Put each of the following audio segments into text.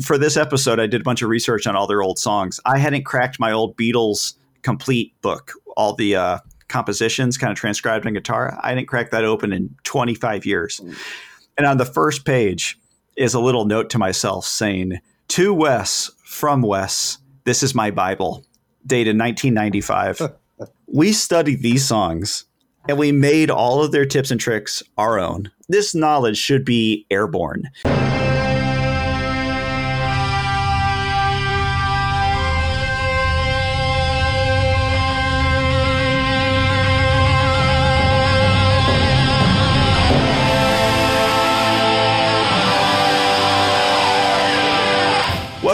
For this episode, I did a bunch of research on all their old songs. I hadn't cracked my old Beatles complete book, all the uh, compositions kind of transcribed on guitar. I didn't crack that open in 25 years. And on the first page is a little note to myself saying, To Wes, from Wes, this is my Bible, dated 1995. we studied these songs and we made all of their tips and tricks our own. This knowledge should be airborne.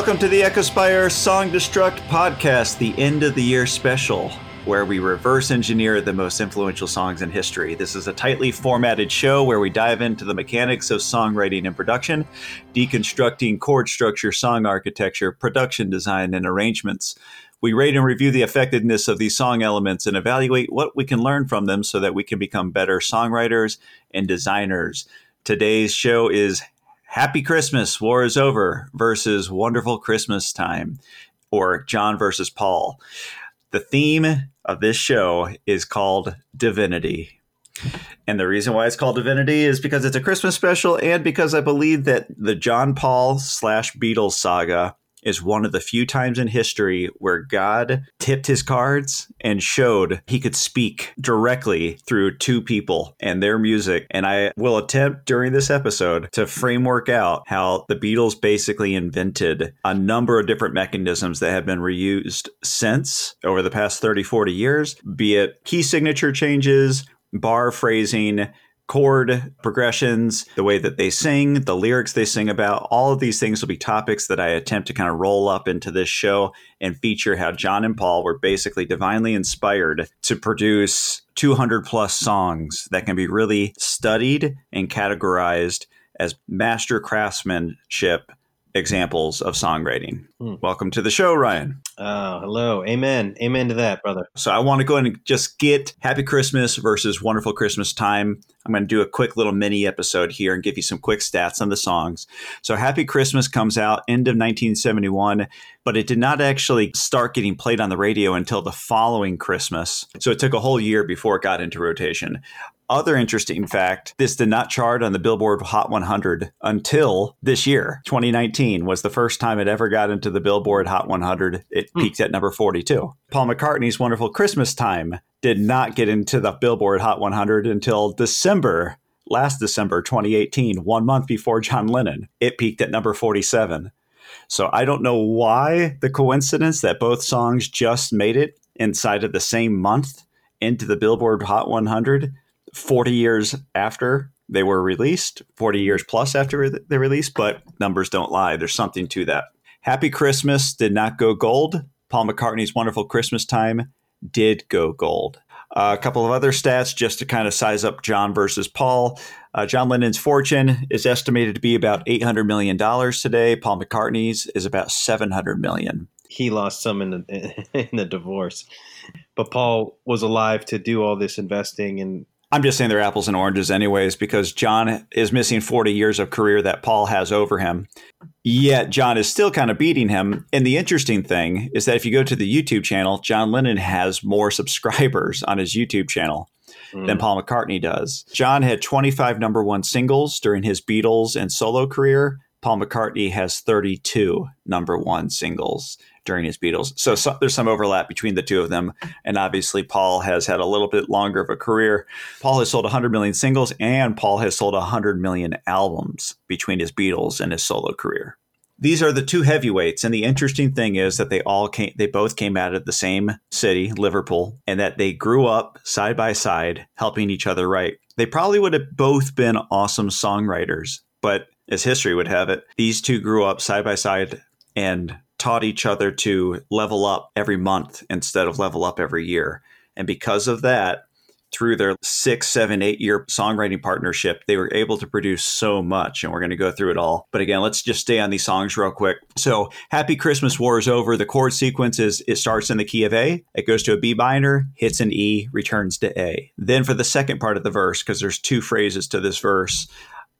Welcome to the Echospire Song Destruct podcast, the end of the year special, where we reverse engineer the most influential songs in history. This is a tightly formatted show where we dive into the mechanics of songwriting and production, deconstructing chord structure, song architecture, production design, and arrangements. We rate and review the effectiveness of these song elements and evaluate what we can learn from them so that we can become better songwriters and designers. Today's show is Happy Christmas, War is Over versus Wonderful Christmas Time, or John versus Paul. The theme of this show is called Divinity. And the reason why it's called Divinity is because it's a Christmas special and because I believe that the John Paul slash Beatles saga is one of the few times in history where God tipped his cards and showed he could speak directly through two people and their music. And I will attempt during this episode to framework out how the Beatles basically invented a number of different mechanisms that have been reused since over the past 30, 40 years, be it key signature changes, bar phrasing, chord progressions, the way that they sing, the lyrics they sing about, all of these things will be topics that I attempt to kind of roll up into this show and feature how John and Paul were basically divinely inspired to produce 200 plus songs that can be really studied and categorized as master craftsmanship examples of songwriting. Hmm. Welcome to the show, Ryan. Oh, hello. Amen. Amen to that, brother. So I want to go and just get Happy Christmas versus Wonderful Christmas Time. I'm going to do a quick little mini episode here and give you some quick stats on the songs. So Happy Christmas comes out end of 1971, but it did not actually start getting played on the radio until the following Christmas. So it took a whole year before it got into rotation. Other interesting fact this did not chart on the Billboard Hot 100 until this year. 2019 was the first time it ever got into the Billboard Hot 100. It hmm. peaked at number 42. Paul McCartney's Wonderful Christmas Time did not get into the Billboard Hot 100 until December, last December 2018, one month before John Lennon. It peaked at number 47. So I don't know why the coincidence that both songs just made it inside of the same month into the Billboard Hot 100 40 years after they were released, 40 years plus after they released, but numbers don't lie. There's something to that. Happy Christmas did not go gold. Paul McCartney's Wonderful Christmas Time did go gold. Uh, a couple of other stats just to kind of size up John versus Paul. Uh, John Lennon's fortune is estimated to be about $800 million today. Paul McCartney's is about 700 million. He lost some in the, in the divorce. But Paul was alive to do all this investing and I'm just saying they're apples and oranges, anyways, because John is missing 40 years of career that Paul has over him. Yet John is still kind of beating him. And the interesting thing is that if you go to the YouTube channel, John Lennon has more subscribers on his YouTube channel mm. than Paul McCartney does. John had 25 number one singles during his Beatles and solo career. Paul McCartney has 32 number one singles during his Beatles. So, so, there's some overlap between the two of them. And obviously, Paul has had a little bit longer of a career. Paul has sold 100 million singles, and Paul has sold 100 million albums between his Beatles and his solo career. These are the two heavyweights, and the interesting thing is that they all came, they both came out of the same city, Liverpool, and that they grew up side by side, helping each other write. They probably would have both been awesome songwriters, but as history would have it, these two grew up side by side and taught each other to level up every month instead of level up every year. And because of that, through their six, seven, eight year songwriting partnership, they were able to produce so much. And we're going to go through it all. But again, let's just stay on these songs real quick. So, Happy Christmas War is over. The chord sequence is it starts in the key of A, it goes to a B minor, hits an E, returns to A. Then for the second part of the verse, because there's two phrases to this verse,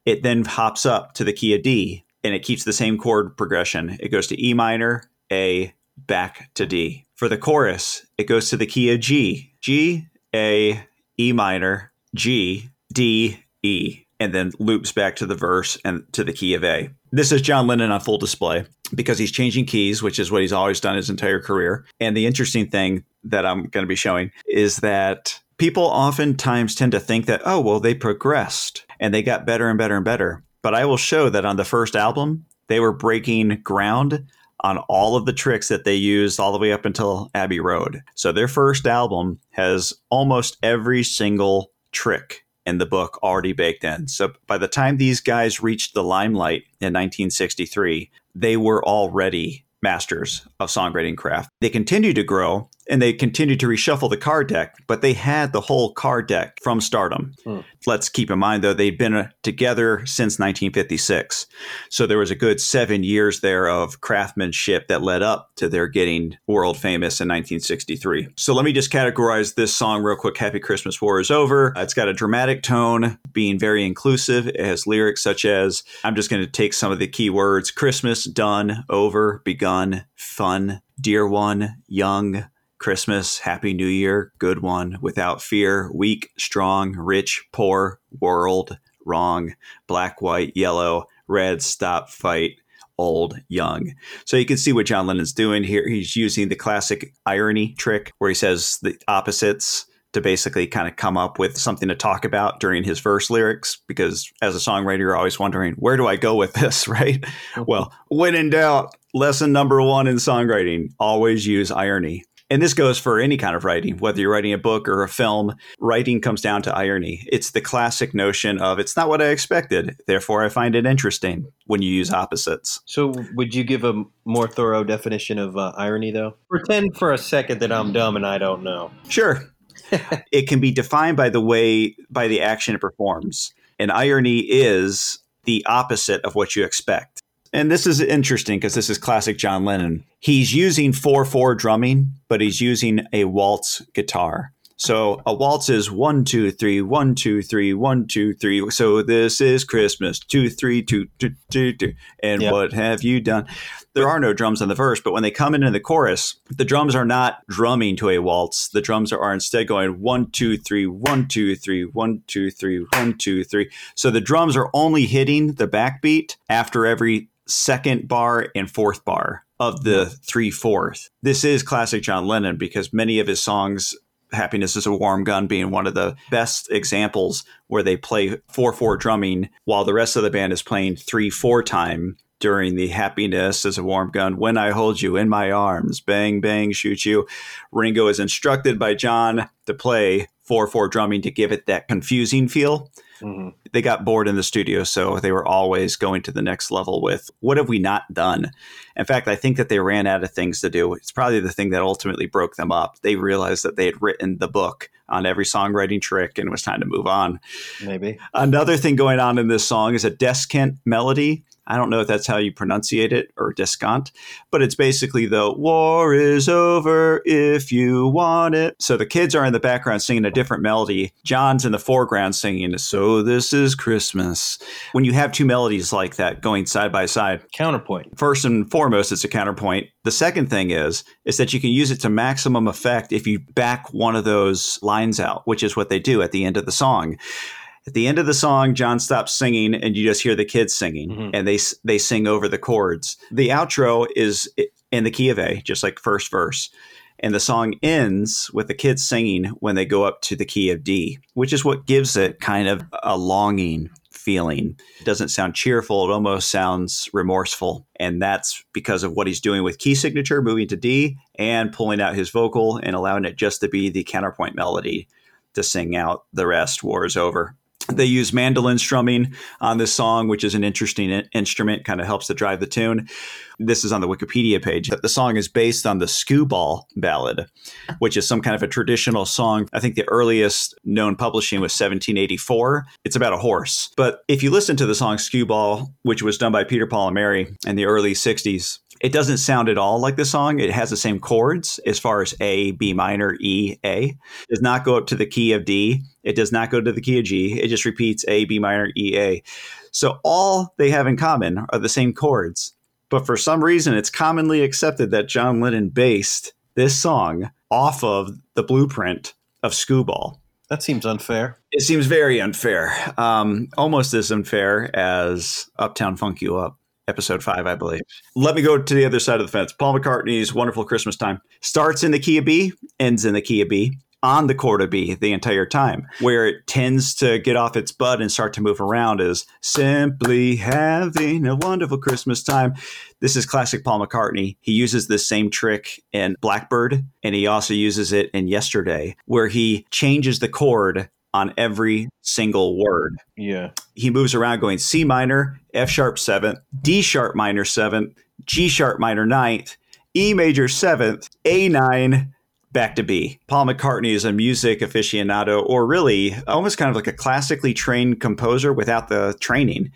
it then hops up to the key of D and it keeps the same chord progression. It goes to E minor, A, back to D. For the chorus, it goes to the key of G, G, A, E minor, G, D, E, and then loops back to the verse and to the key of A. This is John Lennon on full display because he's changing keys, which is what he's always done his entire career. And the interesting thing that I'm going to be showing is that people oftentimes tend to think that, oh, well, they progressed and they got better and better and better. But I will show that on the first album, they were breaking ground on all of the tricks that they used all the way up until Abbey Road. So their first album has almost every single trick in the book already baked in. So by the time these guys reached the limelight in 1963, they were already masters of songwriting craft. They continued to grow and they continued to reshuffle the card deck, but they had the whole card deck from stardom. Hmm. Let's keep in mind, though, they'd been uh, together since 1956. So there was a good seven years there of craftsmanship that led up to their getting world famous in 1963. So let me just categorize this song real quick Happy Christmas War is Over. It's got a dramatic tone, being very inclusive. It has lyrics such as I'm just going to take some of the key words Christmas, done, over, begun, fun, dear one, young, Christmas, Happy New Year, good one, without fear, weak, strong, rich, poor, world, wrong, black, white, yellow, red, stop, fight, old, young. So you can see what John Lennon's doing here. He's using the classic irony trick where he says the opposites to basically kind of come up with something to talk about during his verse lyrics because as a songwriter you're always wondering where do I go with this, right? Mm-hmm. well, when in doubt, lesson number 1 in songwriting, always use irony. And this goes for any kind of writing, whether you're writing a book or a film, writing comes down to irony. It's the classic notion of it's not what I expected, therefore I find it interesting when you use opposites. So, would you give a more thorough definition of uh, irony, though? Pretend for a second that I'm dumb and I don't know. Sure. it can be defined by the way, by the action it performs. And irony is the opposite of what you expect. And this is interesting because this is classic John Lennon. He's using 4 4 drumming, but he's using a waltz guitar. So a waltz is one, two, three, one, two, three, one, two, three. So this is Christmas, two, three, two, two, two, two. And yep. what have you done? There are no drums in the verse, but when they come into the chorus, the drums are not drumming to a waltz. The drums are instead going one, two, three, one, two, three, one, two, three, one, two, three. So the drums are only hitting the backbeat after every second bar and fourth bar of the three fourth. This is classic John Lennon because many of his songs, Happiness is a Warm Gun being one of the best examples where they play 4 4 drumming while the rest of the band is playing 3 4 time during the Happiness is a Warm Gun. When I hold you in my arms, bang, bang, shoot you. Ringo is instructed by John to play 4 4 drumming to give it that confusing feel. Mm-hmm. They got bored in the studio, so they were always going to the next level with what have we not done? In fact, I think that they ran out of things to do. It's probably the thing that ultimately broke them up. They realized that they had written the book on every songwriting trick and it was time to move on. Maybe. Another thing going on in this song is a descant melody I don't know if that's how you pronunciate it or discount, but it's basically the war is over if you want it. So the kids are in the background singing a different melody. John's in the foreground singing, So this is Christmas. When you have two melodies like that going side by side, counterpoint. First and foremost, it's a counterpoint. The second thing is is that you can use it to maximum effect if you back one of those lines out, which is what they do at the end of the song. At the end of the song, John stops singing, and you just hear the kids singing, mm-hmm. and they they sing over the chords. The outro is in the key of A, just like first verse, and the song ends with the kids singing when they go up to the key of D, which is what gives it kind of a longing feeling. It doesn't sound cheerful; it almost sounds remorseful, and that's because of what he's doing with key signature, moving to D, and pulling out his vocal and allowing it just to be the counterpoint melody to sing out the rest. War is over. They use mandolin strumming on this song, which is an interesting instrument, kind of helps to drive the tune. This is on the Wikipedia page. The song is based on the Stewball Ballad, which is some kind of a traditional song. I think the earliest known publishing was 1784. It's about a horse. But if you listen to the song Stewball, which was done by Peter Paul and Mary in the early 60s, It doesn't sound at all like the song. It has the same chords as far as A, B minor, E, A. It does not go up to the key of D. It does not go to the key of G. It just repeats A, B minor, E, A. So all they have in common are the same chords. But for some reason, it's commonly accepted that John Lennon based this song off of the blueprint of Stewball. That seems unfair. It seems very unfair, um, almost as unfair as Uptown Funk You Up, episode five, I believe. Let me go to the other side of the fence. Paul McCartney's Wonderful Christmas Time starts in the key of B, ends in the key of B on the chord of B the entire time. Where it tends to get off its butt and start to move around is simply having a wonderful Christmas time. This is classic Paul McCartney. He uses this same trick in Blackbird, and he also uses it in Yesterday, where he changes the chord on every single word. Yeah. He moves around going C minor, F sharp seventh, D sharp minor seventh, G sharp minor ninth, E major seventh, A nine, back to B. Paul McCartney is a music aficionado, or really almost kind of like a classically trained composer without the training.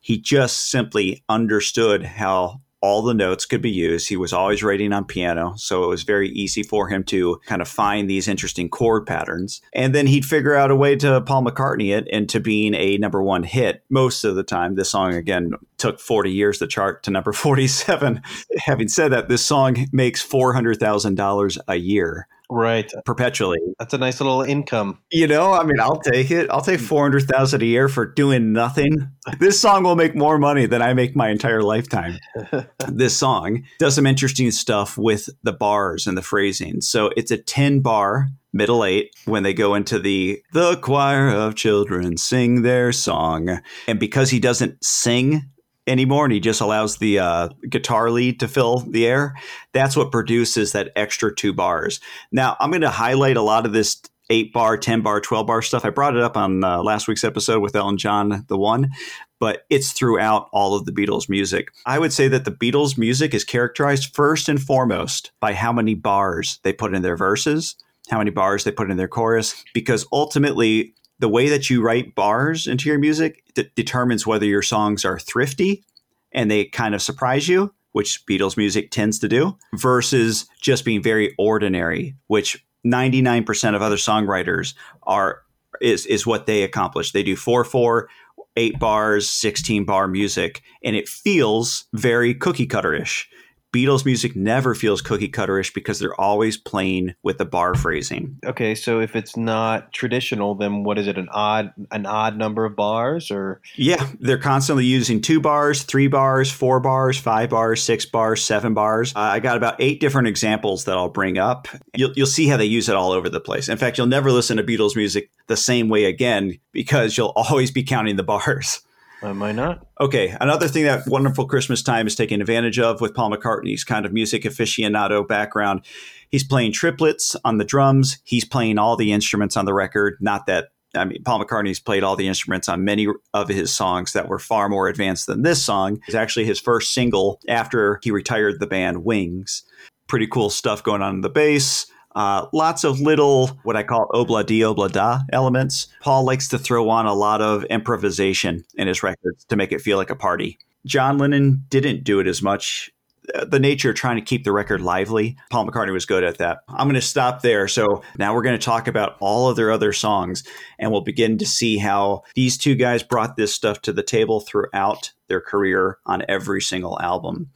He just simply understood how all the notes could be used. He was always writing on piano, so it was very easy for him to kind of find these interesting chord patterns. And then he'd figure out a way to Paul McCartney it into being a number one hit most of the time. This song, again, took 40 years to chart to number 47. Having said that, this song makes $400,000 a year Right. perpetually. That's a nice little income. You know, I mean, I'll take it. I'll take hmm. 400,000 a year for doing nothing. This song will make more money than I make my entire lifetime. this song does some interesting stuff with the bars and the phrasing. So it's a 10 bar middle eight when they go into the the choir of children sing their song and because he doesn't sing anymore and he just allows the uh, guitar lead to fill the air that's what produces that extra two bars now i'm going to highlight a lot of this 8 bar 10 bar 12 bar stuff i brought it up on uh, last week's episode with elton john the one but it's throughout all of the Beatles music. I would say that the Beatles music is characterized first and foremost by how many bars they put in their verses, how many bars they put in their chorus, because ultimately, the way that you write bars into your music determines whether your songs are thrifty and they kind of surprise you, which Beatles music tends to do, versus just being very ordinary, which 99% of other songwriters are is is what they accomplish. They do 4 4 8 bars, 16 bar music and it feels very cookie cutter-ish. Beatles music never feels cookie cutterish because they're always playing with the bar phrasing. Okay, so if it's not traditional, then what is it? An odd an odd number of bars or Yeah, they're constantly using two bars, three bars, four bars, five bars, six bars, seven bars. Uh, I got about eight different examples that I'll bring up. You'll, you'll see how they use it all over the place. In fact, you'll never listen to Beatles music the same way again because you'll always be counting the bars. Am I not? Okay, another thing that Wonderful Christmas Time is taking advantage of with Paul McCartney's kind of music aficionado background. He's playing triplets on the drums. He's playing all the instruments on the record. Not that, I mean, Paul McCartney's played all the instruments on many of his songs that were far more advanced than this song. It's actually his first single after he retired the band Wings. Pretty cool stuff going on in the bass. Uh, lots of little, what I call obla di obla da elements. Paul likes to throw on a lot of improvisation in his records to make it feel like a party. John Lennon didn't do it as much. Uh, The nature of trying to keep the record lively, Paul McCartney was good at that. I'm going to stop there. So now we're going to talk about all of their other songs, and we'll begin to see how these two guys brought this stuff to the table throughout their career on every single album.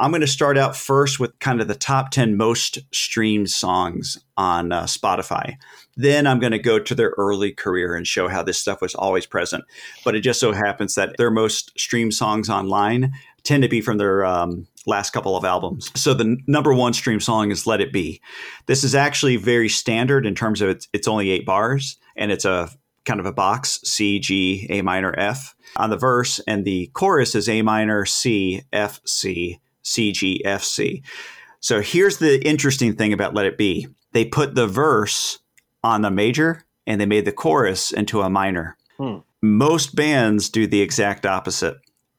I'm going to start out first with kind of the top 10 most streamed songs on uh, Spotify. Then I'm going to go to their early career and show how this stuff was always present. But it just so happens that their most streamed songs online tend to be from their um, last couple of albums. So the n- number one stream song is Let It Be. This is actually very standard in terms of it's, it's only eight bars and it's a kind of a box C, G, A minor, F on the verse. And the chorus is A minor, C, F, C, C, G, F, C. So here's the interesting thing about Let It Be they put the verse on the major and they made the chorus into a minor. Hmm. Most bands do the exact opposite.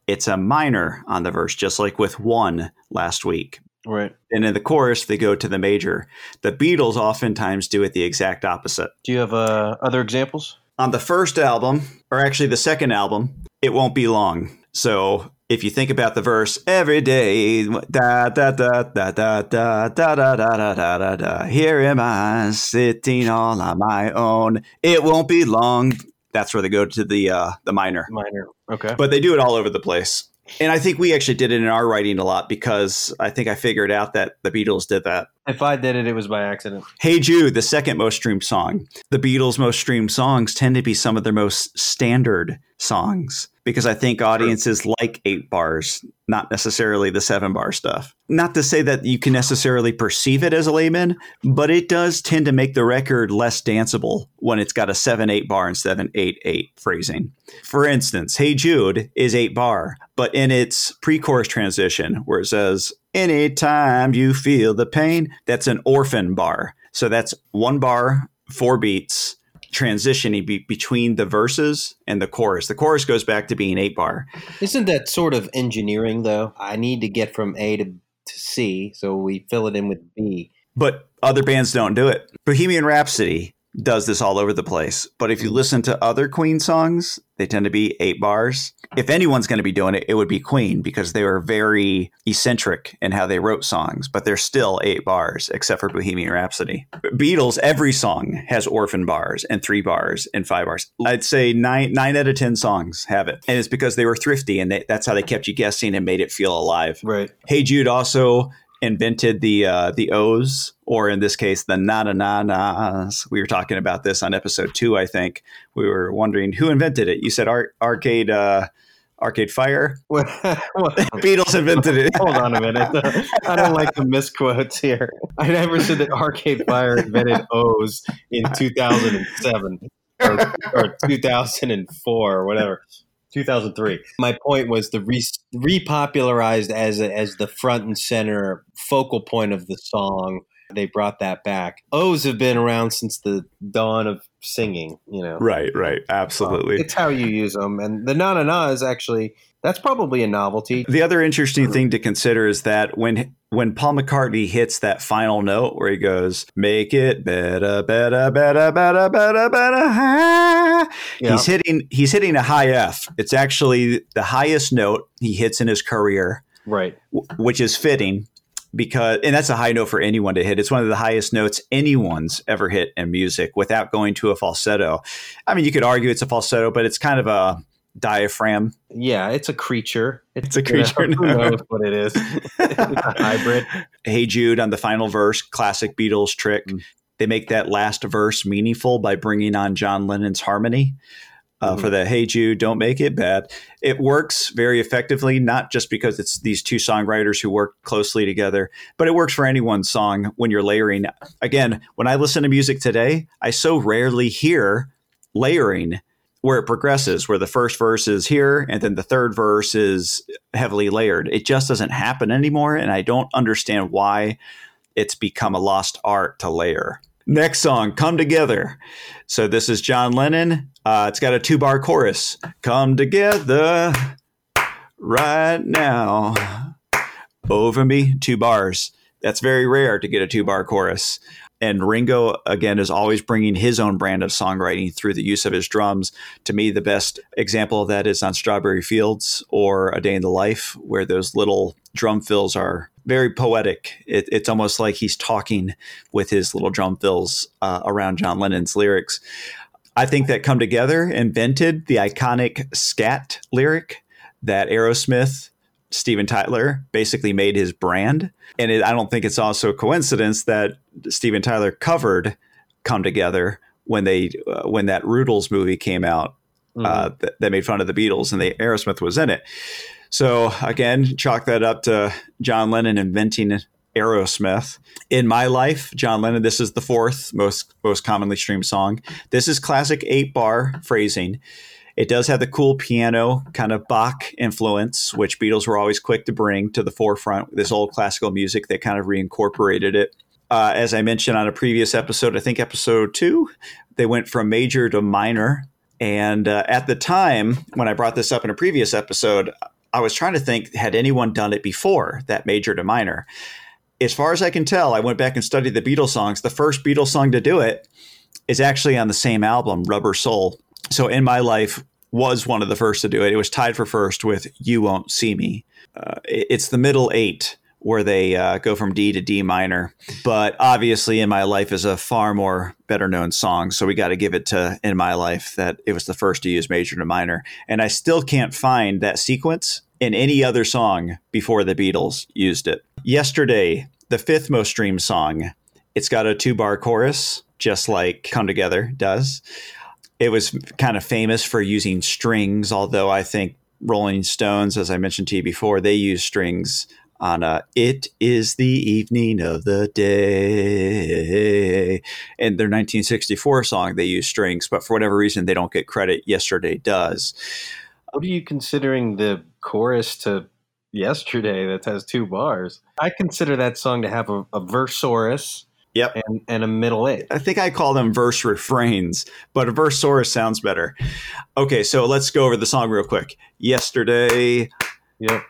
It's a minor on the verse, just like with one last week. Right. And in the chorus, they go to the major. The Beatles oftentimes do it the exact opposite. Do you have uh, other examples? On the first album, or actually the second album, It Won't Be Long. So if you think about the verse, every day, da da da da da da da da da da da da da. Here am I sitting all on my own. It won't be long. That's where they go to the uh, the minor. Minor. Okay. But they do it all over the place. And I think we actually did it in our writing a lot because I think I figured out that the Beatles did that. If I did it, it was by accident. Hey Jude, the second most streamed song. The Beatles' most streamed songs tend to be some of their most standard songs because I think audiences like eight bars, not necessarily the seven bar stuff. Not to say that you can necessarily perceive it as a layman, but it does tend to make the record less danceable when it's got a seven eight bar instead of an eight eight phrasing. For instance, Hey Jude is eight bar, but in its pre chorus transition, where it says, Anytime you feel the pain, that's an orphan bar. So that's one bar, four beats, transitioning be- between the verses and the chorus. The chorus goes back to being eight bar. Isn't that sort of engineering, though? I need to get from A to, to C, so we fill it in with B. But other bands don't do it. Bohemian Rhapsody does this all over the place. But if you mm. listen to other Queen songs, they tend to be eight bars. If anyone's going to be doing it, it would be Queen because they were very eccentric in how they wrote songs, but they're still eight bars, except for Bohemian Rhapsody. Beatles, every song has orphan bars and three bars and five bars. I'd say nine nine out of ten songs have it, and it's because they were thrifty and they, that's how they kept you guessing and made it feel alive. Right. Hey Jude also invented the uh, the O's, or in this case, the na na na na's. We were talking about this on episode two, I think. We were wondering who invented it. You said ar- arcade. Uh, Arcade Fire. Beatles invented it. Hold on a minute. I don't like the misquotes here. I never said that Arcade Fire invented O's in 2007 or, or 2004 or whatever. 2003. My point was the re- repopularized as a, as the front and center focal point of the song. They brought that back. O's have been around since the dawn of singing. You know, Right, right, absolutely. it's how you use them, and the na na na is actually that's probably a novelty. The other interesting thing to consider is that when when Paul McCartney hits that final note where he goes, "Make it better, better, better, better, better, better," high," Yeah. he's hitting he's hitting a high F. It's actually the highest note he hits in his career, Right. w- which is fitting because and that's a high note for anyone to hit. It's one of the highest notes anyone's ever hit in music without going to a falsetto. I mean, you could argue it's a falsetto, but it's kind of a diaphragm. Yeah, it's a creature. It's a you know, creature. who knows what it is? it's a hybrid. Hey Jude on the final verse, classic Beatles trick. Mm. They make that last verse meaningful by bringing on John Lennon's harmony. Uh, Mhm. For the Hey Jude, don't make it bad. It works very effectively, not just because it's these two songwriters who work closely together, but it works for anyone's song when you're layering. Again, when I listen to music today, I so rarely hear layering where it progresses, where the first verse is here and then the third verse is heavily layered. It just doesn't happen anymore. And I don't understand why it's become a lost art to layer. Next song, Come Together. So this is John Lennon. Uh, it's got a two bar chorus. Come together right now over me, two bars. That's very rare to get a two bar chorus. And Ringo, again, is always bringing his own brand of songwriting through the use of his drums. To me, the best example of that is on Strawberry Fields or A Day in the Life, where those little drum fills are very poetic. It, it's almost like he's talking with his little drum fills uh, around John Lennon's lyrics. I think that Come Together invented the iconic scat lyric that Aerosmith Steven Tyler basically made his brand. And it, I don't think it's also a coincidence that Steven Tyler covered "Come Together" when they uh, when that Rutles movie came out. Uh, that, that made fun of the Beatles, and the Aerosmith was in it. So again, chalk that up to John Lennon inventing Aerosmith. In my life, John Lennon. This is the fourth most most commonly streamed song. This is classic eight bar phrasing. It does have the cool piano kind of Bach influence, which Beatles were always quick to bring to the forefront. This old classical music, they kind of reincorporated it. Uh, as I mentioned on a previous episode, I think episode two, they went from major to minor. And uh, at the time, when I brought this up in a previous episode, I was trying to think had anyone done it before that major to minor? As far as I can tell, I went back and studied the Beatles songs. The first Beatles song to do it is actually on the same album, Rubber Soul. So in my life, was one of the first to do it. It was tied for first with "You Won't See Me." Uh, it's the middle eight where they uh, go from D to D minor. But obviously, In My Life is a far more better known song. So we got to give it to In My Life that it was the first to use major to minor. And I still can't find that sequence in any other song before the Beatles used it. Yesterday, the fifth most streamed song, it's got a two bar chorus, just like Come Together does. It was kind of famous for using strings, although I think Rolling Stones, as I mentioned to you before, they use strings on uh, It is the Evening of the Day. And their 1964 song, they use strings, but for whatever reason, they don't get credit. Yesterday does. What are you considering the chorus to Yesterday that has two bars? I consider that song to have a, a versaurus. Yep. And, and a middle eight. I think I call them verse refrains, but a versaurus sounds better. Okay, so let's go over the song real quick. Yesterday. Yep.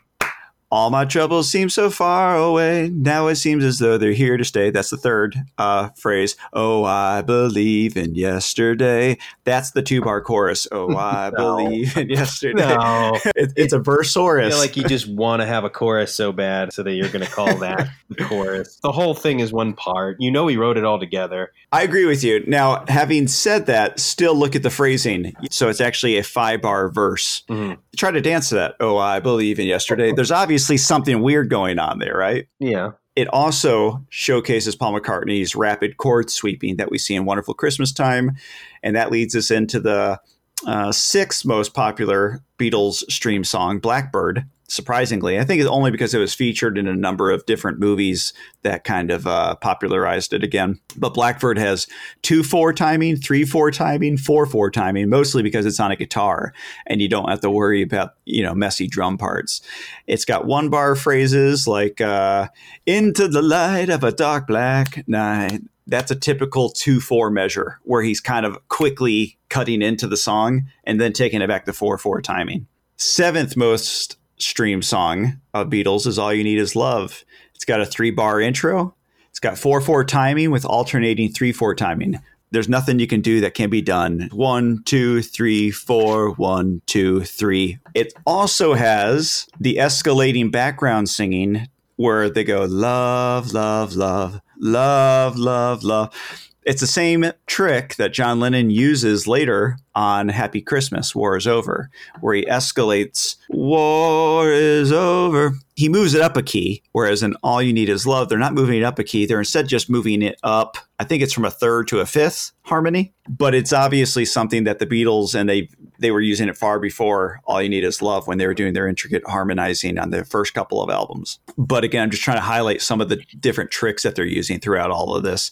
All my troubles seem so far away. Now it seems as though they're here to stay. That's the third uh, phrase. Oh, I believe in yesterday. That's the two bar chorus. Oh, I No. believe in yesterday. No. It, it's a I versaurus. feel like you just want to have a chorus so bad so that you're going to call that the chorus. The whole thing is one part. You know he wrote it all together. I agree with you. Now, having said that, still look at the phrasing. So it's actually a five bar verse. Mhm. Try to dance to that. Oh, I believe in yesterday. There's obviously something weird going on there, right? Yeah. It also showcases Paul McCartney's rapid chord sweeping that we see in Wonderful Christmas Time. And that leads us into the uh, sixth most popular Beatles stream song, Blackbird. Surprisingly, I think it's only because it was featured in a number of different movies that kind of uh, popularized it again. But Blackbird has two four timing, three four timing, four four timing, mostly because it's on a guitar and you don't have to worry about you know messy drum parts. It's got one bar phrases like uh, "into the light of a dark black night." That's a typical two four measure where he's kind of quickly cutting into the song and then taking it back to four four timing. Seventh most streamed song of Beatles is "All You Need Is Love." It's got a three bar intro. It's got four four timing with alternating three four timing. There's nothing you can do that can be done. One, two, three, four, one, two, three. It also has the escalating background singing where they go love, love, love, love, love, love. It's the same trick that John Lennon uses later on Happy Christmas, War is Over, where he escalates, War is over. He moves it up a key, whereas in All You Need Is Love, they're not moving it up a key. They're instead just moving it up. I think it's from a third to a fifth harmony, but it's obviously something that the Beatles and they they were using it far before All You Need Is Love when they were doing their intricate harmonizing on their first couple of albums. But again, I'm just trying to highlight some of the different tricks that they're using throughout all of this.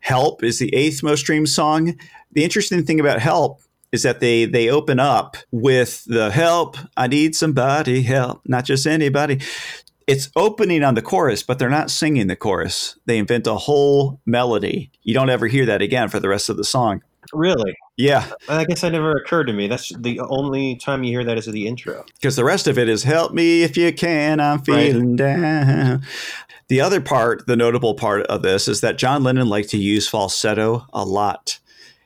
Help is the eighth most streamed song. The interesting thing about Help is that they they open up with the help, I need somebody help, not just anybody. It's opening on the chorus, but they're not singing the chorus. They invent a whole melody. You don't ever hear that again for the rest of the song. Really? Yeah, I guess that never occurred to me. That's the only time you hear that is the intro. because the rest of it is help me if you can, I'm feeling down. The other part, the notable part of this is that John Lennon liked to use falsetto a lot.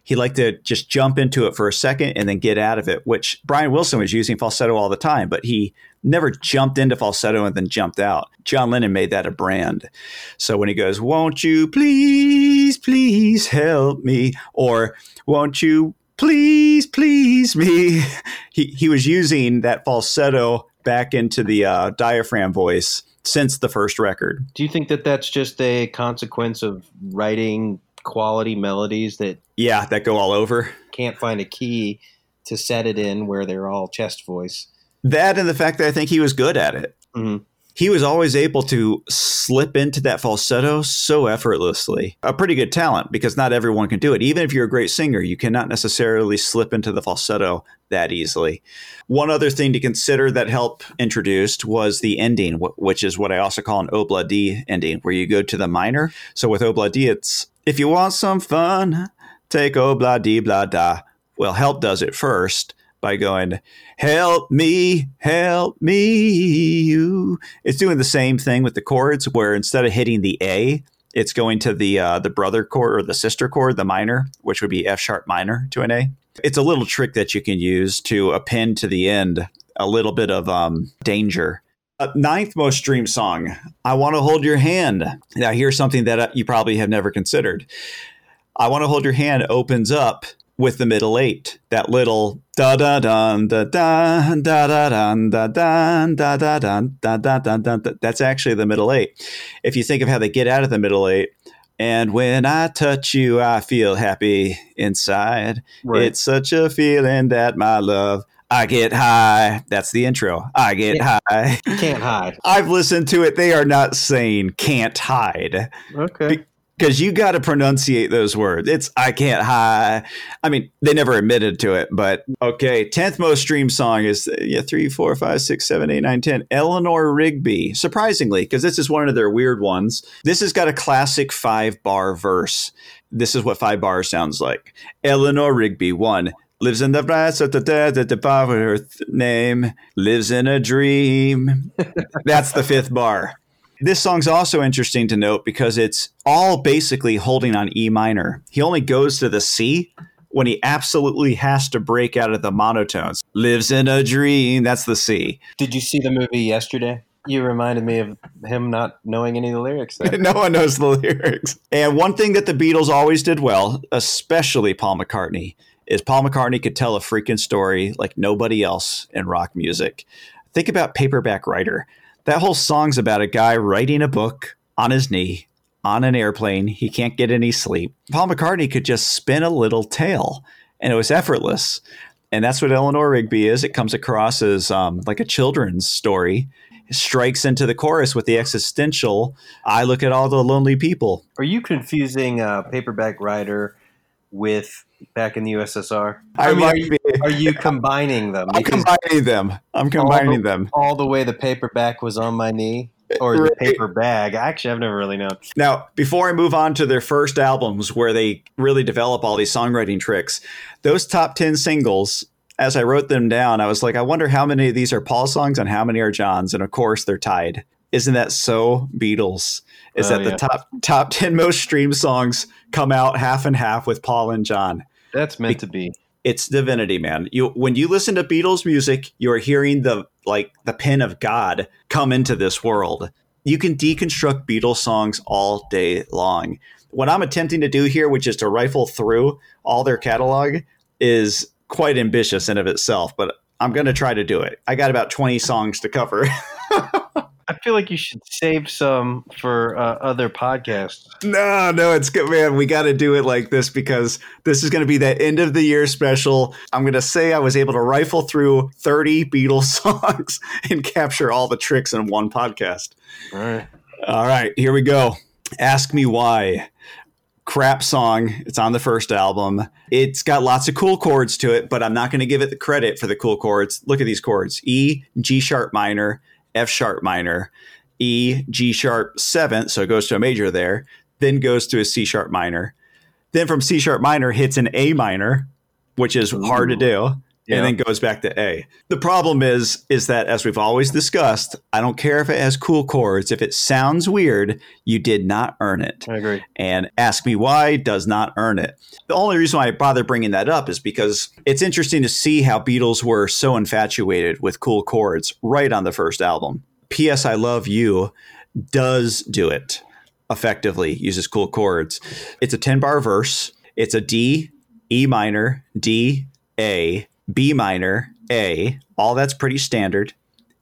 He liked to just jump into it for a second and then get out of it, which Brian Wilson was using falsetto all the time, but he never jumped into falsetto and then jumped out. John Lennon made that a brand. So when he goes, Won't you please, please help me? Or won't you please, please me? He, he was using that falsetto back into the uh, diaphragm voice since the first record. Do you think that that's just a consequence of writing quality melodies that Yeah, that go all over. can't find a key to set it in where they're all chest voice? That and the fact that I think he was good at it. Mhm. He was always able to slip into that falsetto so effortlessly. A pretty good talent because not everyone can do it. Even if you're a great singer, you cannot necessarily slip into the falsetto that easily. One other thing to consider that Help introduced was the ending, which is what I also call an Obla D ending, where you go to the minor. So with Obla D, it's if you want some fun, take Obla D blah da. Well, Help does it first by going, Help me, help me, you. It's doing the same thing with the chords, where instead of hitting the A, it's going to the uh, the brother chord or the sister chord, the minor, which would be F sharp minor to an A. It's a little trick that you can use to append to the end a little bit of um, danger. Ninth most streamed song, I Want to Hold Your Hand. Now, here's something that uh, you probably have never considered. I Want to Hold Your Hand opens up with the middle eight. That little da da dun da da da da dun da da da da dun da da da da. That's actually the middle eight. If you think of how they get out of the middle eight, and when I touch you, I feel happy inside. Right. It's such a feeling that my love. I get high. That's the intro. I get can't, high. Can't hide. I've listened to it. They are not saying can't hide. Okay. Be- because you got to pronunciate those words. It's I can't hide. I mean, they never admitted to it, but okay. Tenth most streamed song is yeah three, four, five, six, seven, eight, nine, ten. Eleanor Rigby. Surprisingly, because this is one of their weird ones. This has got a classic five bar verse. This is what five bars sounds like. Eleanor Rigby one lives in the brass of the dead at the bar her name lives in a dream. That's the fifth bar. This song's also interesting to note because it's all basically holding on E minor. He only goes to the C when he absolutely has to break out of the monotones. Lives in a dream. That's the C. Did you see the movie yesterday? You reminded me of him not knowing any of the lyrics. no one knows the lyrics. And one thing that the Beatles always did well, especially Paul McCartney, is Paul McCartney could tell a freaking story like nobody else in rock music. Think about Paperback Writer. That whole song's about a guy writing a book on his knee on an airplane. He can't get any sleep. Paul McCartney could just spin a little tale, and it was effortless. And that's what Eleanor Rigby is. It comes across as um, like a children's story. It strikes into the chorus with the existential. I look at all the lonely people. Are you confusing uh, paperback writer with back in the USSR? I, I mean, are, you, are, you, combining them? I'm combining them. I'm combining all the, them. All the way the paperback was on my knee. Or the paper bag. Actually, I've never really known. Now, before I move on to their first albums where they really develop all these songwriting tricks, those top 10 singles, as I wrote them down, I was like, I wonder how many of these are Paul songs and how many are John's. And of course, they're tied. Isn't that so Beatles? Is oh, that yeah. the top top 10 most streamed songs come out half and half with Paul and John? That's meant to be. It's divinity, man. You when you listen to Beatles music, you are hearing the like the pen of God come into this world. You can deconstruct Beatles songs all day long. What I'm attempting to do here, which is to rifle through all their catalog, is quite ambitious in of itself, but I'm going to try to do it. I got about 20 songs to cover. I feel like you should save some for uh, other podcasts. No, no, it's good, man. We got to do it like this because this is going to be that end of the year special. I'm going to say I was able to rifle through 30 Beatles songs and capture all the tricks in one podcast. All right. All right, here we go. Ask Me Why. Crap song. It's on the first album. It's got lots of cool chords to it, but I'm not going to give it the credit for the cool chords. Look at these chords E, G sharp minor, F sharp minor, E, G sharp seventh, so it goes to a major there, then goes to a C sharp minor. Then from C sharp minor hits an A minor, which is Ooh. hard to do, yeah. and then goes back to A. The problem is is that as we've always discussed, I don't care if it has cool chords, if it sounds weird, you did not earn it. I agree. And Ask Me Why does not earn it. The only reason why I bother bringing that up is because it's interesting to see how Beatles were so infatuated with cool chords right on the first album. P.S. I Love You does do it effectively, uses cool chords. It's a 10 bar verse. It's a D, E minor, D, A, B minor, A. All that's pretty standard.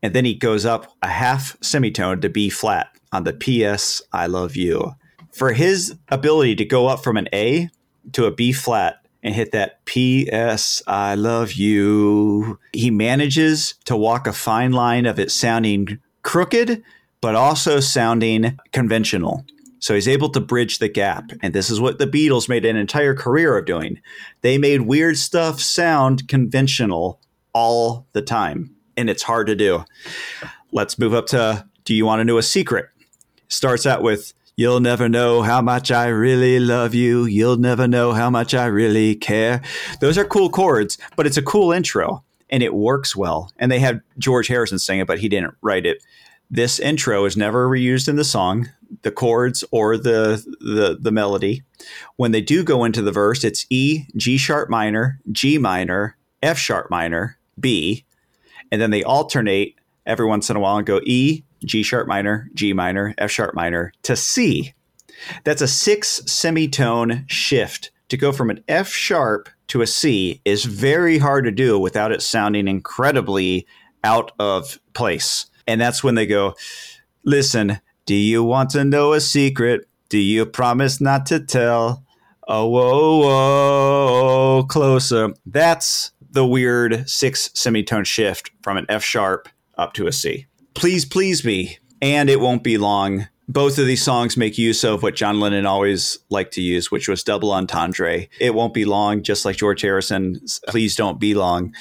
And then he goes up a half semitone to B flat on the P.S. I Love You. For his ability to go up from an A to a B flat and hit that P.S. I love you. He manages to walk a fine line of it sounding crooked, but also sounding conventional. So he's able to bridge the gap. And this is what the Beatles made an entire career of doing. They made weird stuff sound conventional all the time. And it's hard to do. Let's move up to Do You Want to Know a Secret? Starts out with You'll never know how much I really love you. You'll never know how much I really care. Those are cool chords, but it's a cool intro and it works well. And they had George Harrison sing it, but he didn't write it. This intro is never reused in the song. the chords or the, the the melody. When they do go into the verse, it's E, G sharp minor, G minor, F sharp minor, B, and then they alternate every once in a while and go E, G sharp minor, G minor, F sharp minor to C. That's a six semitone shift. To go from an F sharp to a C is very hard to do without it sounding incredibly out of place. And that's when they go, Listen, do you want to know a secret? Do you promise not to tell? Oh, whoa, whoa, closer. That's the weird six semitone shift from an F sharp up to a C. Please please me, and it won't be long. Both of these songs make use of what John Lennon always liked to use, which was double entendre. It won't be long, just like George Harrison's Please Don't Be Long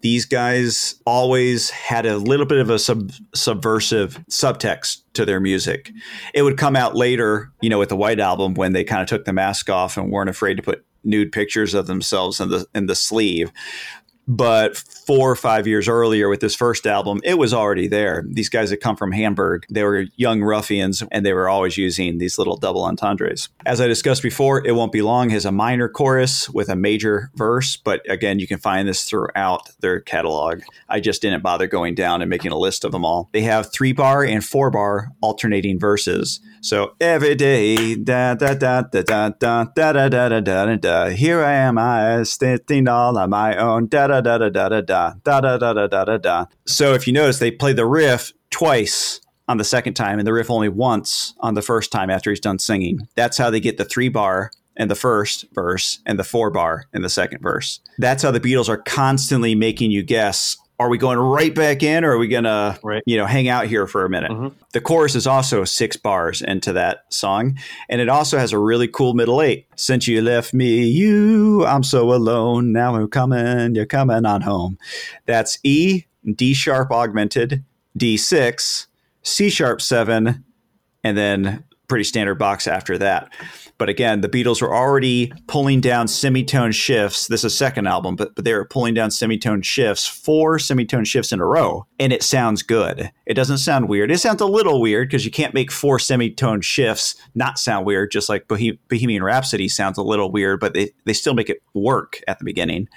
these guys always had a little bit of a sub- subversive subtext to their music. It would come out later, you know, with the White Album when they kind of took the mask off and weren't afraid to put nude pictures of themselves in the in the sleeve. But four or five years earlier with this first album, it was already there. These guys had come from Hamburg. They were young ruffians and they were always using these little double entendres. As I discussed before, It Won't Be Long has a minor chorus with a major verse. But again, you can find this throughout their catalog. I just didn't bother going down and making a list of them all. They have three bar and four bar alternating verses. So every day, da da da da da da da da da da da da. Here I am, I sitting all on my own. Da da da da da da da da da da da da da da. So if you notice, they play the riff twice on the second time, and the riff only once on the first time after he's done singing. That's how they get the three bar in the first verse and the four bar in the second verse. That's how the Beatles are constantly making you guess are we going right back in or are we going to right. you know hang out here for a minute mm-hmm. the chorus is also six bars into that song and it also has a really cool middle eight since you left me you i'm so alone now i'm coming you're coming on home that's e d sharp augmented d6 c sharp 7 and then pretty standard box after that but again, the Beatles were already pulling down semitone shifts. This is second album, but, but they were pulling down semitone shifts, four semitone shifts in a row, and it sounds good. It doesn't sound weird. It sounds a little weird because you can't make four semitone shifts not sound weird, just like Bohemian Rhapsody sounds a little weird, but they, they still make it work at the beginning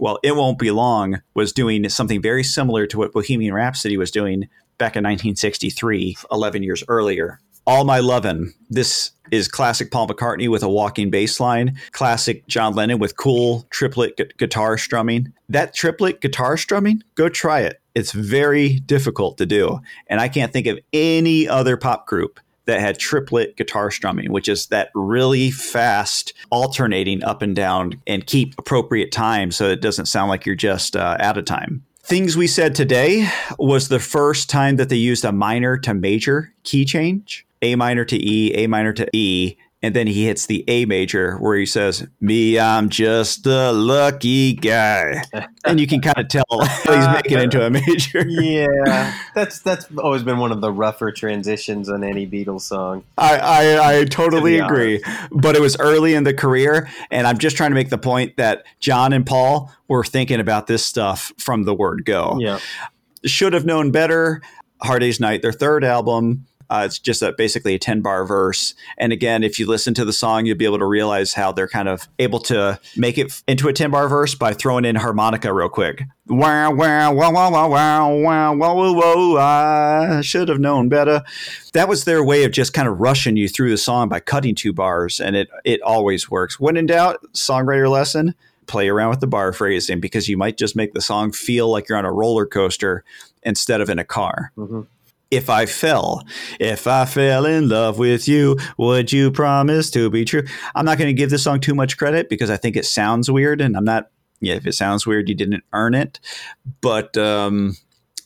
well, It Won't Be Long was doing something very similar to what Bohemian Rhapsody was doing back in 1963, 11 years earlier. All My Lovin'. This is classic Paul McCartney with a walking bass line, classic John Lennon with cool triplet gu- guitar strumming. That triplet guitar strumming, go try it. It's very difficult to do. And I can't think of any other pop group that had triplet guitar strumming, which is that really fast alternating up and down and keep appropriate time so it doesn't sound like you're just uh, out of time. Things we said today was the first time that they used a minor to major key change. A minor to E, A minor to E, and then he hits the A major where he says, "Me, I'm just a lucky guy," and you can kind of tell he's making it into a major. yeah, that's that's always been one of the rougher transitions on any Beatles song. I I, I totally to agree, but it was early in the career, and I'm just trying to make the point that John and Paul were thinking about this stuff from the word go. Yeah, should have known better. Hard Day's Night, their third album, uh, it's just a, basically a 10 bar verse. And again, if you listen to the song, you'll be able to realize how they're kind of able to make it into a 10 bar verse by throwing in harmonica real quick. Wow, wow, wow, wow, wow, wow, wow, wow, I should have known better. That was their way of just kind of rushing you through the song by cutting two bars, and it, it always works. When in doubt, songwriter lesson, play around with the bar phrasing because you might just make the song feel like you're on a roller coaster instead of in a car. Mm-hmm if I fell, if I fell in love with you, would you promise to be true? I'm not going to give this song too much credit because I think it sounds weird, and I'm not. Yeah, if it sounds weird, you didn't earn it. But um,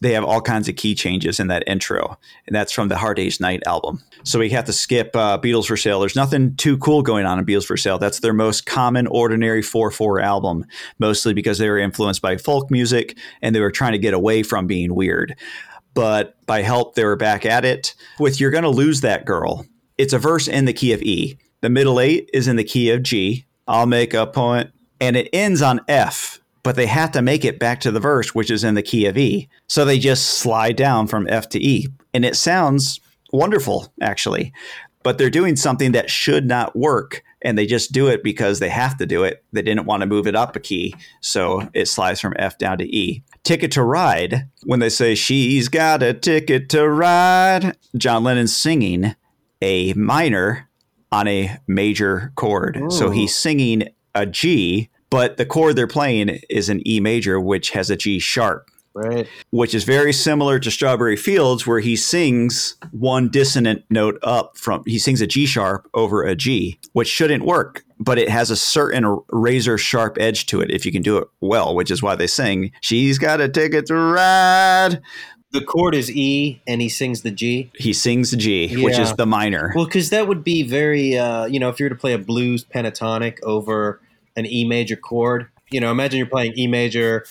they have all kinds of key changes in that intro, and that's from the Hard Day's Night album. So we have to skip uh, Beatles for Sale. There's nothing too cool going on in Beatles for Sale. That's their most common, ordinary 4 4 album, mostly because they were influenced by folk music and they were trying to get away from being weird but by help, they were back at it with You're Gonna Lose That Girl. It's a verse in the key of E. The middle eight is in the key of G. I'll make a point. And it ends on F, but they have to make it back to the verse, which is in the key of E. So they just slide down from F to E. And it sounds wonderful, actually. But they're doing something that should not work, and they just do it because they have to do it. They didn't want to move it up a key, so it slides from F down to E. Ticket to Ride, when they say, She's got a ticket to ride, John Lennon's singing a minor on a major chord. So he's singing a G, but the chord they're playing is an E major, which has a G sharp Right. which is very similar to Strawberry Fields, where he sings one dissonant note up from, he sings a G sharp over a G, which shouldn't work, but it has a certain razor sharp edge to it if you can do it well, which is why they sing, She's got a ticket to ride. The chord is E, and he sings the G. He sings the G, which is the minor. Well, because that would be very, uh, you know, if you were to play a blues pentatonic over an E major chord, you know, imagine you're playing E major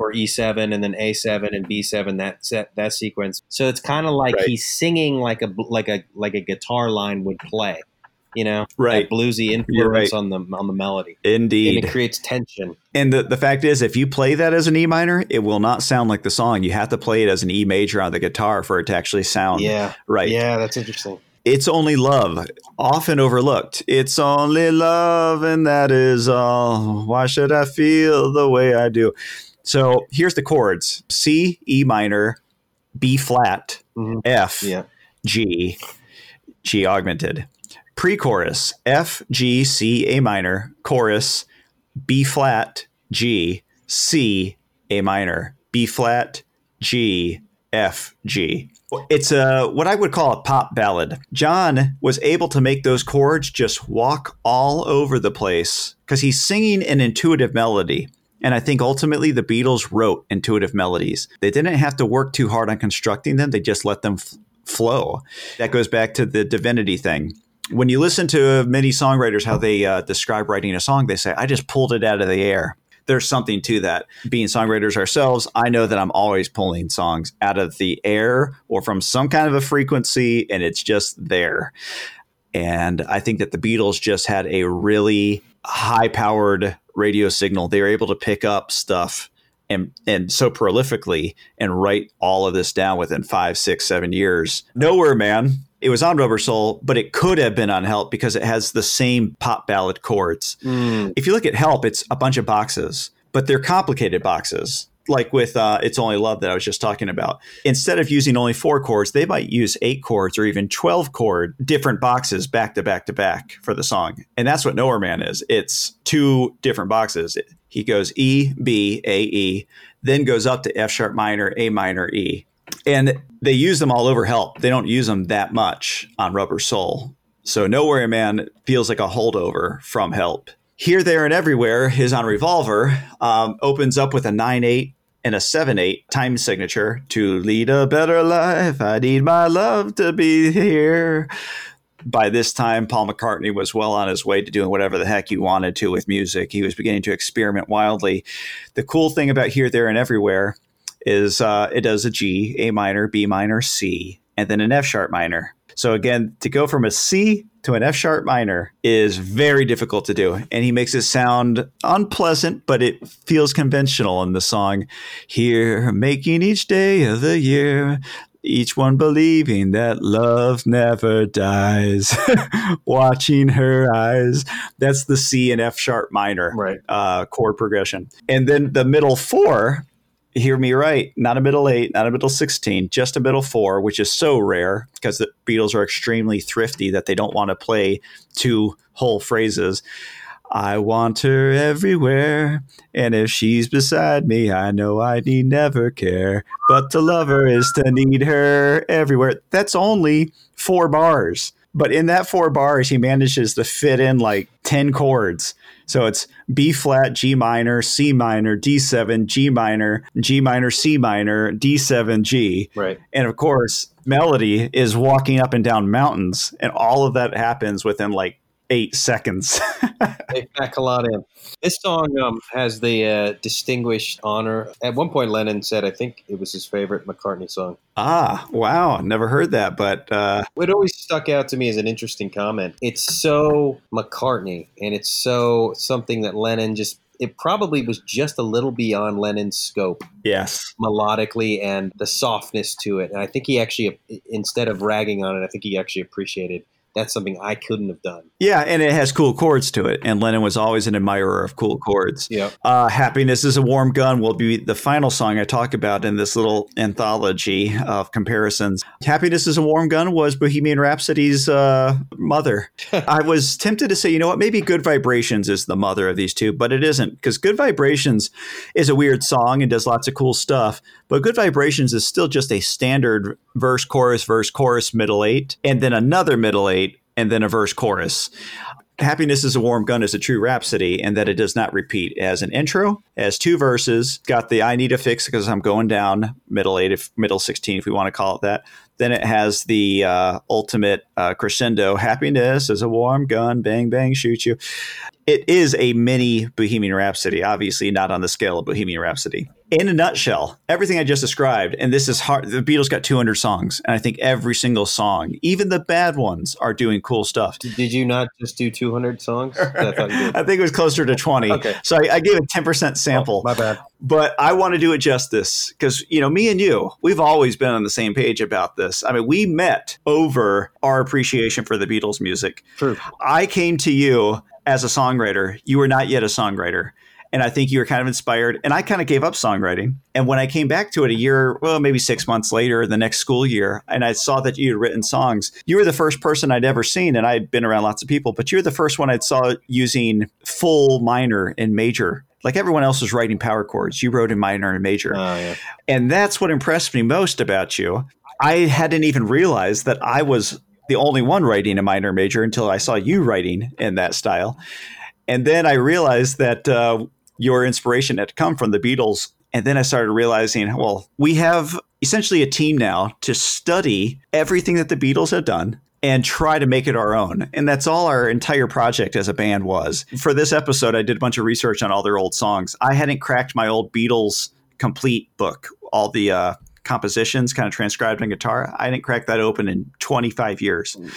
or E7 and then A7 and B7 that set that sequence. So it's kind of like Right. he's singing like a like a like a guitar line would play, you know, Right. that bluesy influence right. on the on the melody, and Indeed. it creates tension. And the, the fact is, if you play that as an E minor, it will not sound like the song. You have to play it as an E major on the guitar for it to actually sound Yeah, right. yeah, that's interesting. It's only love, often overlooked. It's only love, and that is all. Why should I feel the way I do? So here's the chords C, E minor, B flat, Mhm. F, Yeah, G, G augmented. Pre chorus F, G, C, A minor, chorus B flat, G, C, A minor, B flat, G, F, G. It's a what I would call a pop ballad. John was able to make those chords just walk all over the place because he's singing an intuitive melody. And I think ultimately the Beatles wrote intuitive melodies. They didn't have to work too hard on constructing them, they just let them f- flow. That goes back to the divinity thing. When you listen to many songwriters, how they uh, describe writing a song, they say, I just pulled it out of the air. There's something to that. Being songwriters ourselves, I know that I'm always pulling songs out of the air or from some kind of a frequency, and it's just there. And I think that the Beatles just had a really high powered radio signal. They were able to pick up stuff and, and so prolifically and write all of this down within five, six, seven years. Nowhere, man. It was on Rubber Soul, but it could have been on Help because it has the same pop ballad chords. Mm, If you look at Help, it's a bunch of boxes, but they're complicated boxes. Like with uh, It's Only Love that I was just talking about. Instead of using only four chords, they might use eight chords or even 12 chord different boxes back to back to back for the song. And that's what Nowhere Man is. It's two different boxes. He goes E, B, A, E, then goes up to F sharp minor, A minor, E. And they use them all over Help. They don't use them that much on Rubber Soul. So Nowhere Man feels like a holdover from Help. Here, There, and Everywhere is on Revolver, um, opens up with a 9 8 and a 7 8 time signature to lead a better life. I need my love to be here. By this time, Paul McCartney was well on his way to doing whatever the heck he wanted to with music. He was beginning to experiment wildly. The cool thing about Here, There, and Everywhere is uh, it does a G, A minor, B minor, C, and then an F sharp minor. So again, to go from a C to an F sharp minor is very difficult to do. And he makes it sound unpleasant, but it feels conventional in the song. Here, making each day of the year, each one believing that love never dies. Watching her eyes. That's the C and F sharp minor right. uh, chord progression. And then the middle four, hear me right, not a middle eight, not a middle 16, just a middle four, which is so rare because the Beatles are extremely thrifty that they don't want to play two whole phrases. I want her everywhere, and if she's beside me, I know I need never care. But to love her is to need her everywhere. That's only four bars. But in that four bars, he manages to fit in like 10 chords. So it's B flat, G minor, C minor, D7, G minor, G minor, C minor, D7, G. Right. And of course, melody is walking up and down mountains, and all of that happens within like eight seconds. They pack a lot in. This song um, has the uh, distinguished honor. At one point, Lennon said, I think it was his favorite McCartney song. ah, wow. Never heard that, but uh, It always stuck out to me as an interesting comment. It's so McCartney, and it's so something that Lennon just it probably was just a little beyond Lennon's scope Yes. melodically and the softness to it. And I think he actually, instead of ragging on it, I think he actually appreciated that's something I couldn't have done. Yeah, and it has cool chords to it. And Lennon was always an admirer of cool chords. Yeah. Uh, Happiness is a Warm Gun will be the final song I talk about in this little anthology of comparisons. Happiness is a Warm Gun was Bohemian Rhapsody's uh, mother. I was tempted to say, you know what, maybe Good Vibrations is the mother of these two, but it isn't because Good Vibrations is a weird song and does lots of cool stuff. But Good Vibrations is still just a standard verse, chorus, verse, chorus, middle eight, and then another middle eight and then a verse chorus. Happiness is a Warm Gun is a true rhapsody, and that it does not repeat. As an intro, as two verses, got the I need a fix because I'm going down, middle eight, if, middle 16, if we want to call it that. Then it has the uh, ultimate uh, crescendo happiness is a warm gun, bang, bang, shoot you. It is a mini Bohemian Rhapsody, obviously not on the scale of Bohemian Rhapsody. In a nutshell, everything I just described, and this is hard. The Beatles got 200 songs, and I think every single song, even the bad ones, are doing cool stuff. Did you not just do 200 songs? I, thought you did. I think it was closer to 20. Okay. So I, I gave a 10% sample Oh, my bad. but I want to do it justice because you know me and you, we've always been on the same page about this. I mean, we met over our appreciation for the Beatles music. True. I came to you as a songwriter. You were not yet a songwriter. And I think you were kind of inspired. And I kind of gave up songwriting. And when I came back to it a year, well, maybe six months later, the next school year, and I saw that you had written songs, you were the first person I'd ever seen. And I'd been around lots of people, but you were the first one I'd saw using full minor and major. Like everyone else was writing power chords. You wrote in minor and major. Oh, yeah. And that's what impressed me most about you. I hadn't even realized that I was the only one writing a minor major until I saw you writing in that style. And then I realized that uh, your inspiration had come from the Beatles. And then I started realizing, well, we have essentially a team now to study everything that the Beatles have done and try to make it our own. And that's all our entire project as a band was. For this episode, I did a bunch of research on all their old songs. I hadn't cracked my old Beatles complete book, all the uh, compositions kind of transcribed on guitar. I didn't crack that open in 25 years. Mm.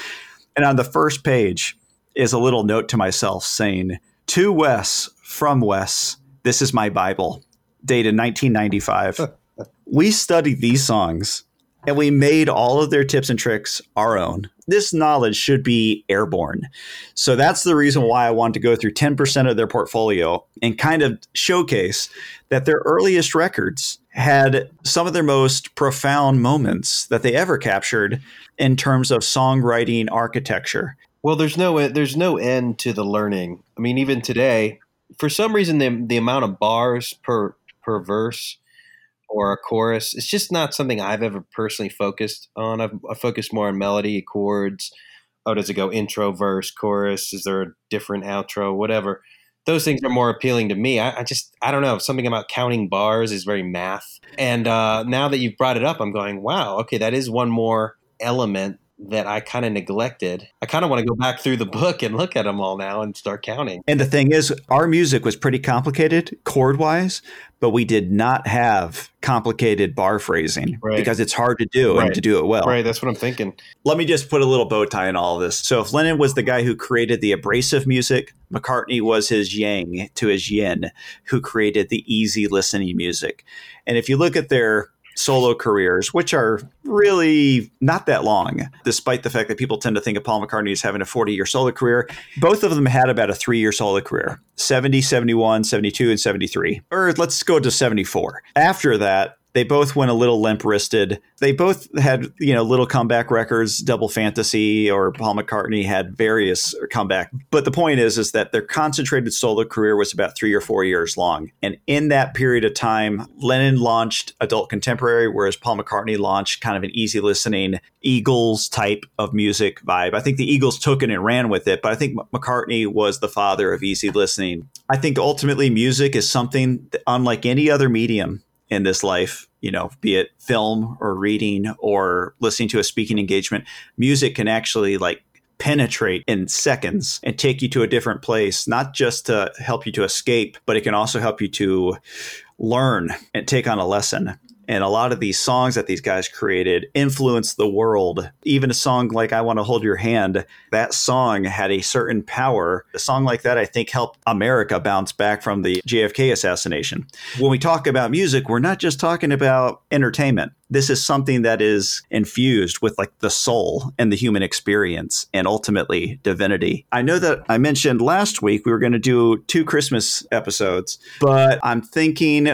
And on the first page is a little note to myself saying, To Wes, from Wes, this is my Bible, dated 1995. we studied these songs and we made all of their tips and tricks our own. This knowledge should be airborne. So that's the reason why I wanted to go through 10% of their portfolio and kind of showcase that their earliest records had some of their most profound moments that they ever captured in terms of songwriting architecture. Well, there's no there's no end to the learning. I mean, even today, for some reason, the the amount of bars per per verse or a chorus, it's just not something I've ever personally focused on. I've, I focused more on melody, chords. Oh, does it go intro, verse, chorus? Is there a different outro? Whatever. Those things are more appealing to me. I, I just I don't know. Something about counting bars is very math. And uh, now that you've brought it up, I'm going, wow, okay, that is one more element that I kind of neglected. I kind of want to go back through the book and look at them all now and start counting. And the thing is, our music was pretty complicated chord wise, but we did not have complicated bar phrasing Right. because it's hard to do Right. and to do it well. Right, that's what I'm thinking. Let me just put a little bow tie in all of this. So, if Lennon was the guy who created the abrasive music, McCartney was his yang to his yin, who created the easy listening music. And if you look at their solo careers, which are really not that long, despite the fact that people tend to think of Paul McCartney as having a 40 year solo career, both of them had about a three year solo career 70, 71, 72, and 73. Or let's go to 74. After that, they both went a little limp wristed. They both had, you know, little comeback records, Double Fantasy or Paul McCartney had various comeback. But the point is, is that their concentrated solo career was about three or four years long. And in that period of time, Lennon launched adult contemporary, whereas Paul McCartney launched kind of an easy listening Eagles type of music vibe. I think the Eagles took it and ran with it, but I think McCartney was the father of easy listening. I think ultimately music is something unlike any other medium in this life, you know, be it film or reading or listening to a speaking engagement, music can actually like penetrate in seconds and take you to a different place, not just to help you to escape, but it can also help you to learn and take on a lesson. And a lot of these songs that these guys created influenced the world. Even a song like I Want to Hold Your Hand, that song had a certain power. A song like that, I think, helped America bounce back from the JFK assassination. When we talk about music, we're not just talking about entertainment. This is something that is infused with like the soul and the human experience and ultimately divinity. I know that I mentioned last week we were going to do two Christmas episodes, but I'm thinking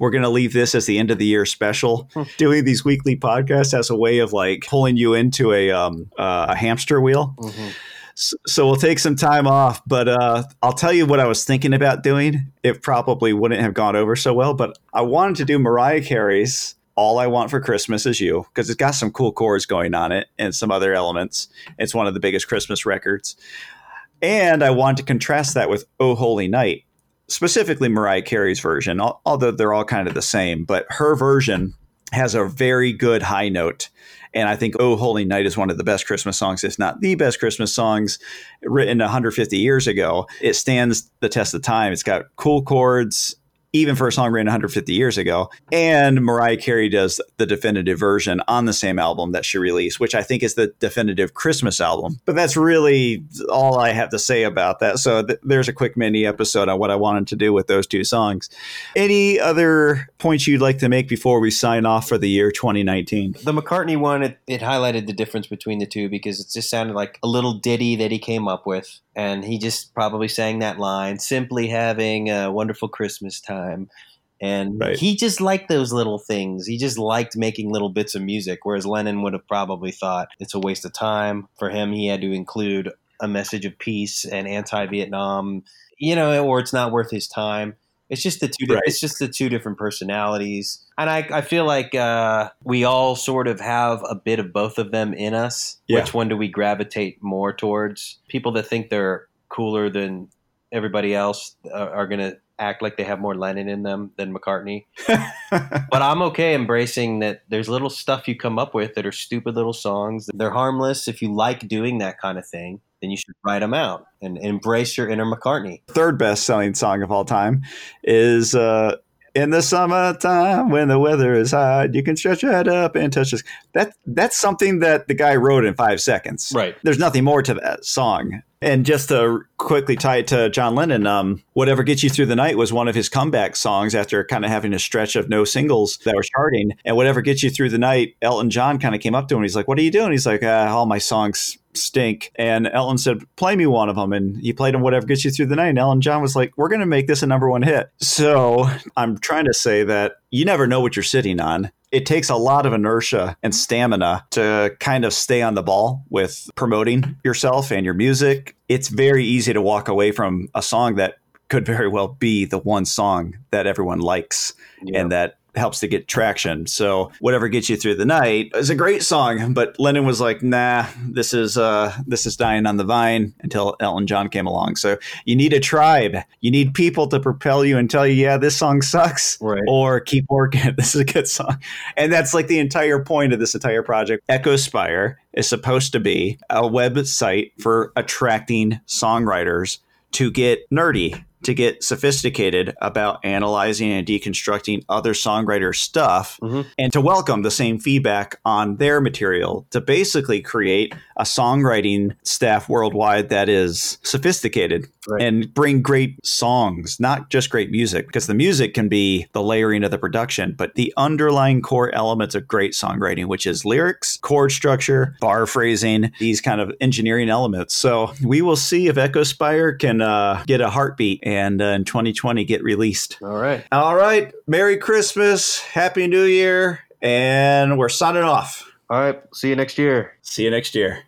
we're going to leave this as the end of the year special. Hmm. Doing these weekly podcasts as a way of like pulling you into a um, uh, a hamster wheel. Mhm. S- So we'll take some time off, but uh, I'll tell you what I was thinking about doing. It probably wouldn't have gone over so well, but I wanted to do Mariah Carey's "All I Want for Christmas Is You" because it's got some cool chords going on it and some other elements. It's one of the biggest Christmas records, and I want to contrast that with "Oh Holy Night," specifically Mariah Carey's version. Although they're all kind of the same, but her version has a very good high note. And I think Oh Holy Night is one of the best Christmas songs, if not the best Christmas songs written 150 years ago. It stands the test of time. It's got cool chords, even for a song written 150 years ago. And Mariah Carey does the definitive version on the same album that she released, which I think is the definitive Christmas album. But that's really all I have to say about that. So th- there's a quick mini episode on what I wanted to do with those two songs. Any other points you'd like to make before we sign off for the year 2019? The McCartney one, it, it highlighted the difference between the two because it just sounded like a little ditty that he came up with. And he just probably sang that line, simply having a wonderful Christmas time. And Right. he just liked those little things. He just liked making little bits of music, whereas Lennon would have probably thought it's a waste of time. For him, he had to include a message of peace and anti Vietnam, you know, or it's not worth his time. It's just the two. Right. It's just the two different personalities, and I, I feel like uh, we all sort of have a bit of both of them in us. Yeah. Which one do we gravitate more towards? People that think they're cooler than everybody else are, are going to act like they have more Lennon in them than McCartney. But I'm okay embracing that. There's little stuff you come up with that are stupid little songs. They're harmless. If you like doing that kind of thing, then you should write them out and embrace your inner McCartney. third best selling song of all time is uh, In the Summertime When the Weather is Hot, You Can Stretch Your Head Up and Touch This. That, that's something that the guy wrote in five seconds. Right. There's nothing more to that song. And just to quickly tie it to John Lennon, um, Whatever Gets You Through the Night was one of his comeback songs after kind of having a stretch of no singles that were charting. And Whatever Gets You Through the Night, Elton John kind of came up to him. He's like, What are you doing? He's like, ah, All my songs stink. And Elton said, Play me one of them. And he played him Whatever Gets You Through the Night. And Elton John was like, We're going to make this a number one hit. So I'm trying to say that you never know what you're sitting on it takes a lot of inertia and mm-hmm. stamina to kind of stay on the ball with promoting mm-hmm. yourself and your music. It's very easy to walk away from a song that could very well be the one song that everyone likes and that helps to get traction. So whatever gets you through the night is a great song, but Lennon was like, "Nah, this is uh this is dying on the vine" until Elton John came along. So you need a tribe. You need people to propel you and tell you, "Yeah, this song sucks." Right. or keep working. This is a good song. And that's like the entire point of this entire project. Echo Spire is supposed to be a website for attracting songwriters to get nerdy, to get sophisticated about analyzing and deconstructing other songwriter stuff Mhm. and to welcome the same feedback on their material to basically create a songwriting staff worldwide that is sophisticated Right. and bring great songs, not just great music, because the music can be the layering of the production, but the underlying core elements of great songwriting, which is lyrics, chord structure, bar phrasing, these kind of engineering elements. So we will see if Echo Spire can uh, get a heartbeat and uh, in 2020 get released. All right. All right. Merry Christmas. Happy New Year. And we're signing off. All right. See you next year. See you next year.